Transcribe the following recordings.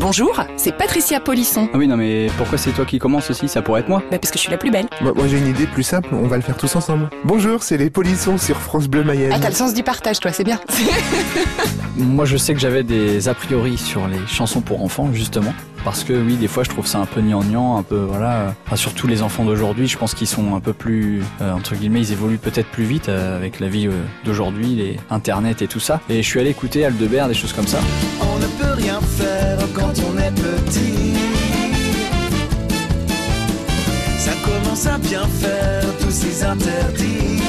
Bonjour, c'est Patricia Polisson. Ah oui, non mais pourquoi c'est toi qui commence aussi? Ça pourrait être moi. Bah parce que je suis la plus belle. Moi, moi, j'ai une idée plus simple, on va le faire tous ensemble. Bonjour, c'est les polissons sur France Bleu Mayenne. Ah t'as le sens du partage toi, c'est bien. Moi je sais que j'avais des a priori sur les chansons pour enfants justement. Parce que oui, des fois je trouve ça un peu gnangnan, un peu voilà. Enfin, surtout les enfants d'aujourd'hui, je pense qu'ils sont un peu plus euh, entre guillemets, ils évoluent peut-être plus vite euh, avec la vie euh, d'aujourd'hui, les internet et tout ça. Et je suis allé écouter Aldebert, des choses comme ça. Est petit. Ça commence à bien faire tous ces interdits.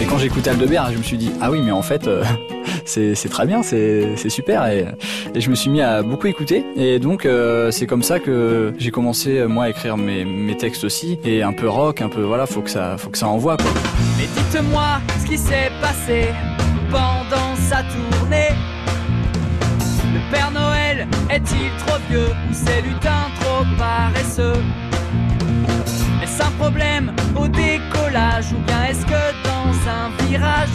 Et quand j'ai écouté Aldebert, je me suis dit ah oui, mais en fait euh, c'est c'est très bien, c'est c'est super et, et je me suis mis à beaucoup écouter et donc euh, c'est comme ça que j'ai commencé euh, moi à écrire mes mes textes aussi et un peu rock, un peu voilà, faut que ça faut que ça envoie quoi. Mais dites-moi ce qui s'est passé pendant sa tournée. Est-il trop vieux ou ces lutins trop paresseux Est-ce un problème au décollage ou bien est-ce que dans un virage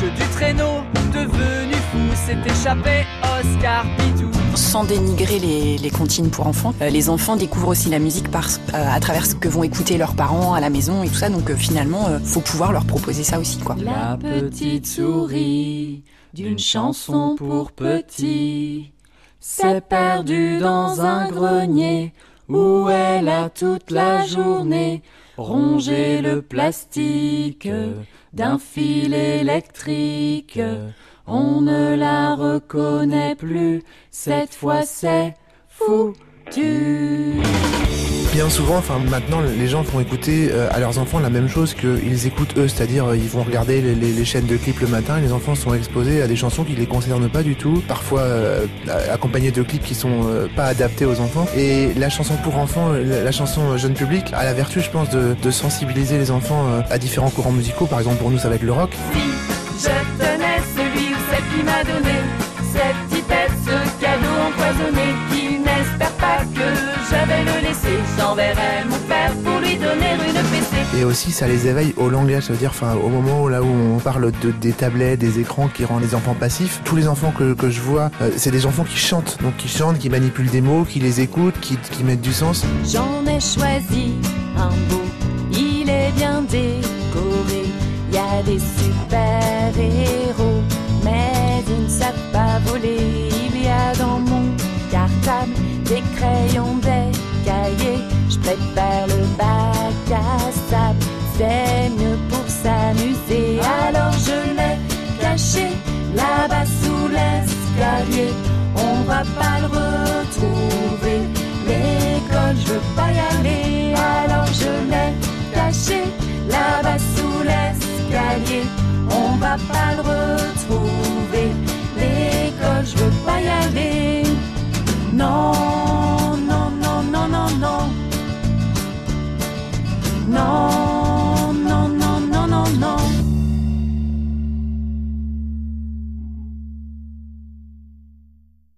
que du traîneau devenu fou s'est échappé Oscar Pitou Sans dénigrer les, les comptines pour enfants, euh, les enfants découvrent aussi la musique par, euh, à travers ce que vont écouter leurs parents à la maison et tout ça. Donc euh, finalement, faut pouvoir leur proposer ça aussi quoi. La petite souris d'une chanson pour petits s'est perdue dans un grenier où elle a toute la journée rongé le plastique d'un fil électrique. On ne la reconnaît plus, cette fois c'est foutu. Bien souvent, enfin maintenant, les gens font écouter euh, à leurs enfants la même chose qu'ils écoutent eux, c'est-à-dire euh, ils vont regarder les, chaînes de clips le matin et les enfants sont exposés à des chansons qui les concernent pas du tout, parfois euh, accompagnés de clips qui sont euh, pas adaptés aux enfants. Et la chanson pour enfants, la, chanson jeune public, a la vertu, je pense, de, sensibiliser les enfants à différents courants musicaux. Par exemple, pour nous, ça va être le rock. Si je celui ou celle qui m'a donné cette petite cadeau empoisonné, que je vais le laisser, j'enverrai mon père pour lui donner une PC. Et aussi, ça les éveille au langage, ça veut dire, enfin, au moment où, là où on parle de, des tablettes, des écrans qui rendent les enfants passifs, tous les enfants que, que je vois, euh, c'est des enfants qui chantent, donc qui chantent, qui manipulent des mots, qui les écoutent, qui, qui mettent du sens. J'en ai choisi un beau, il est bien décoré. Il y a des On va pas le retrouver. L'école, je veux pas y aller. Alors je l'ai caché là-bas sous l'escalier. On va pas le retrouver.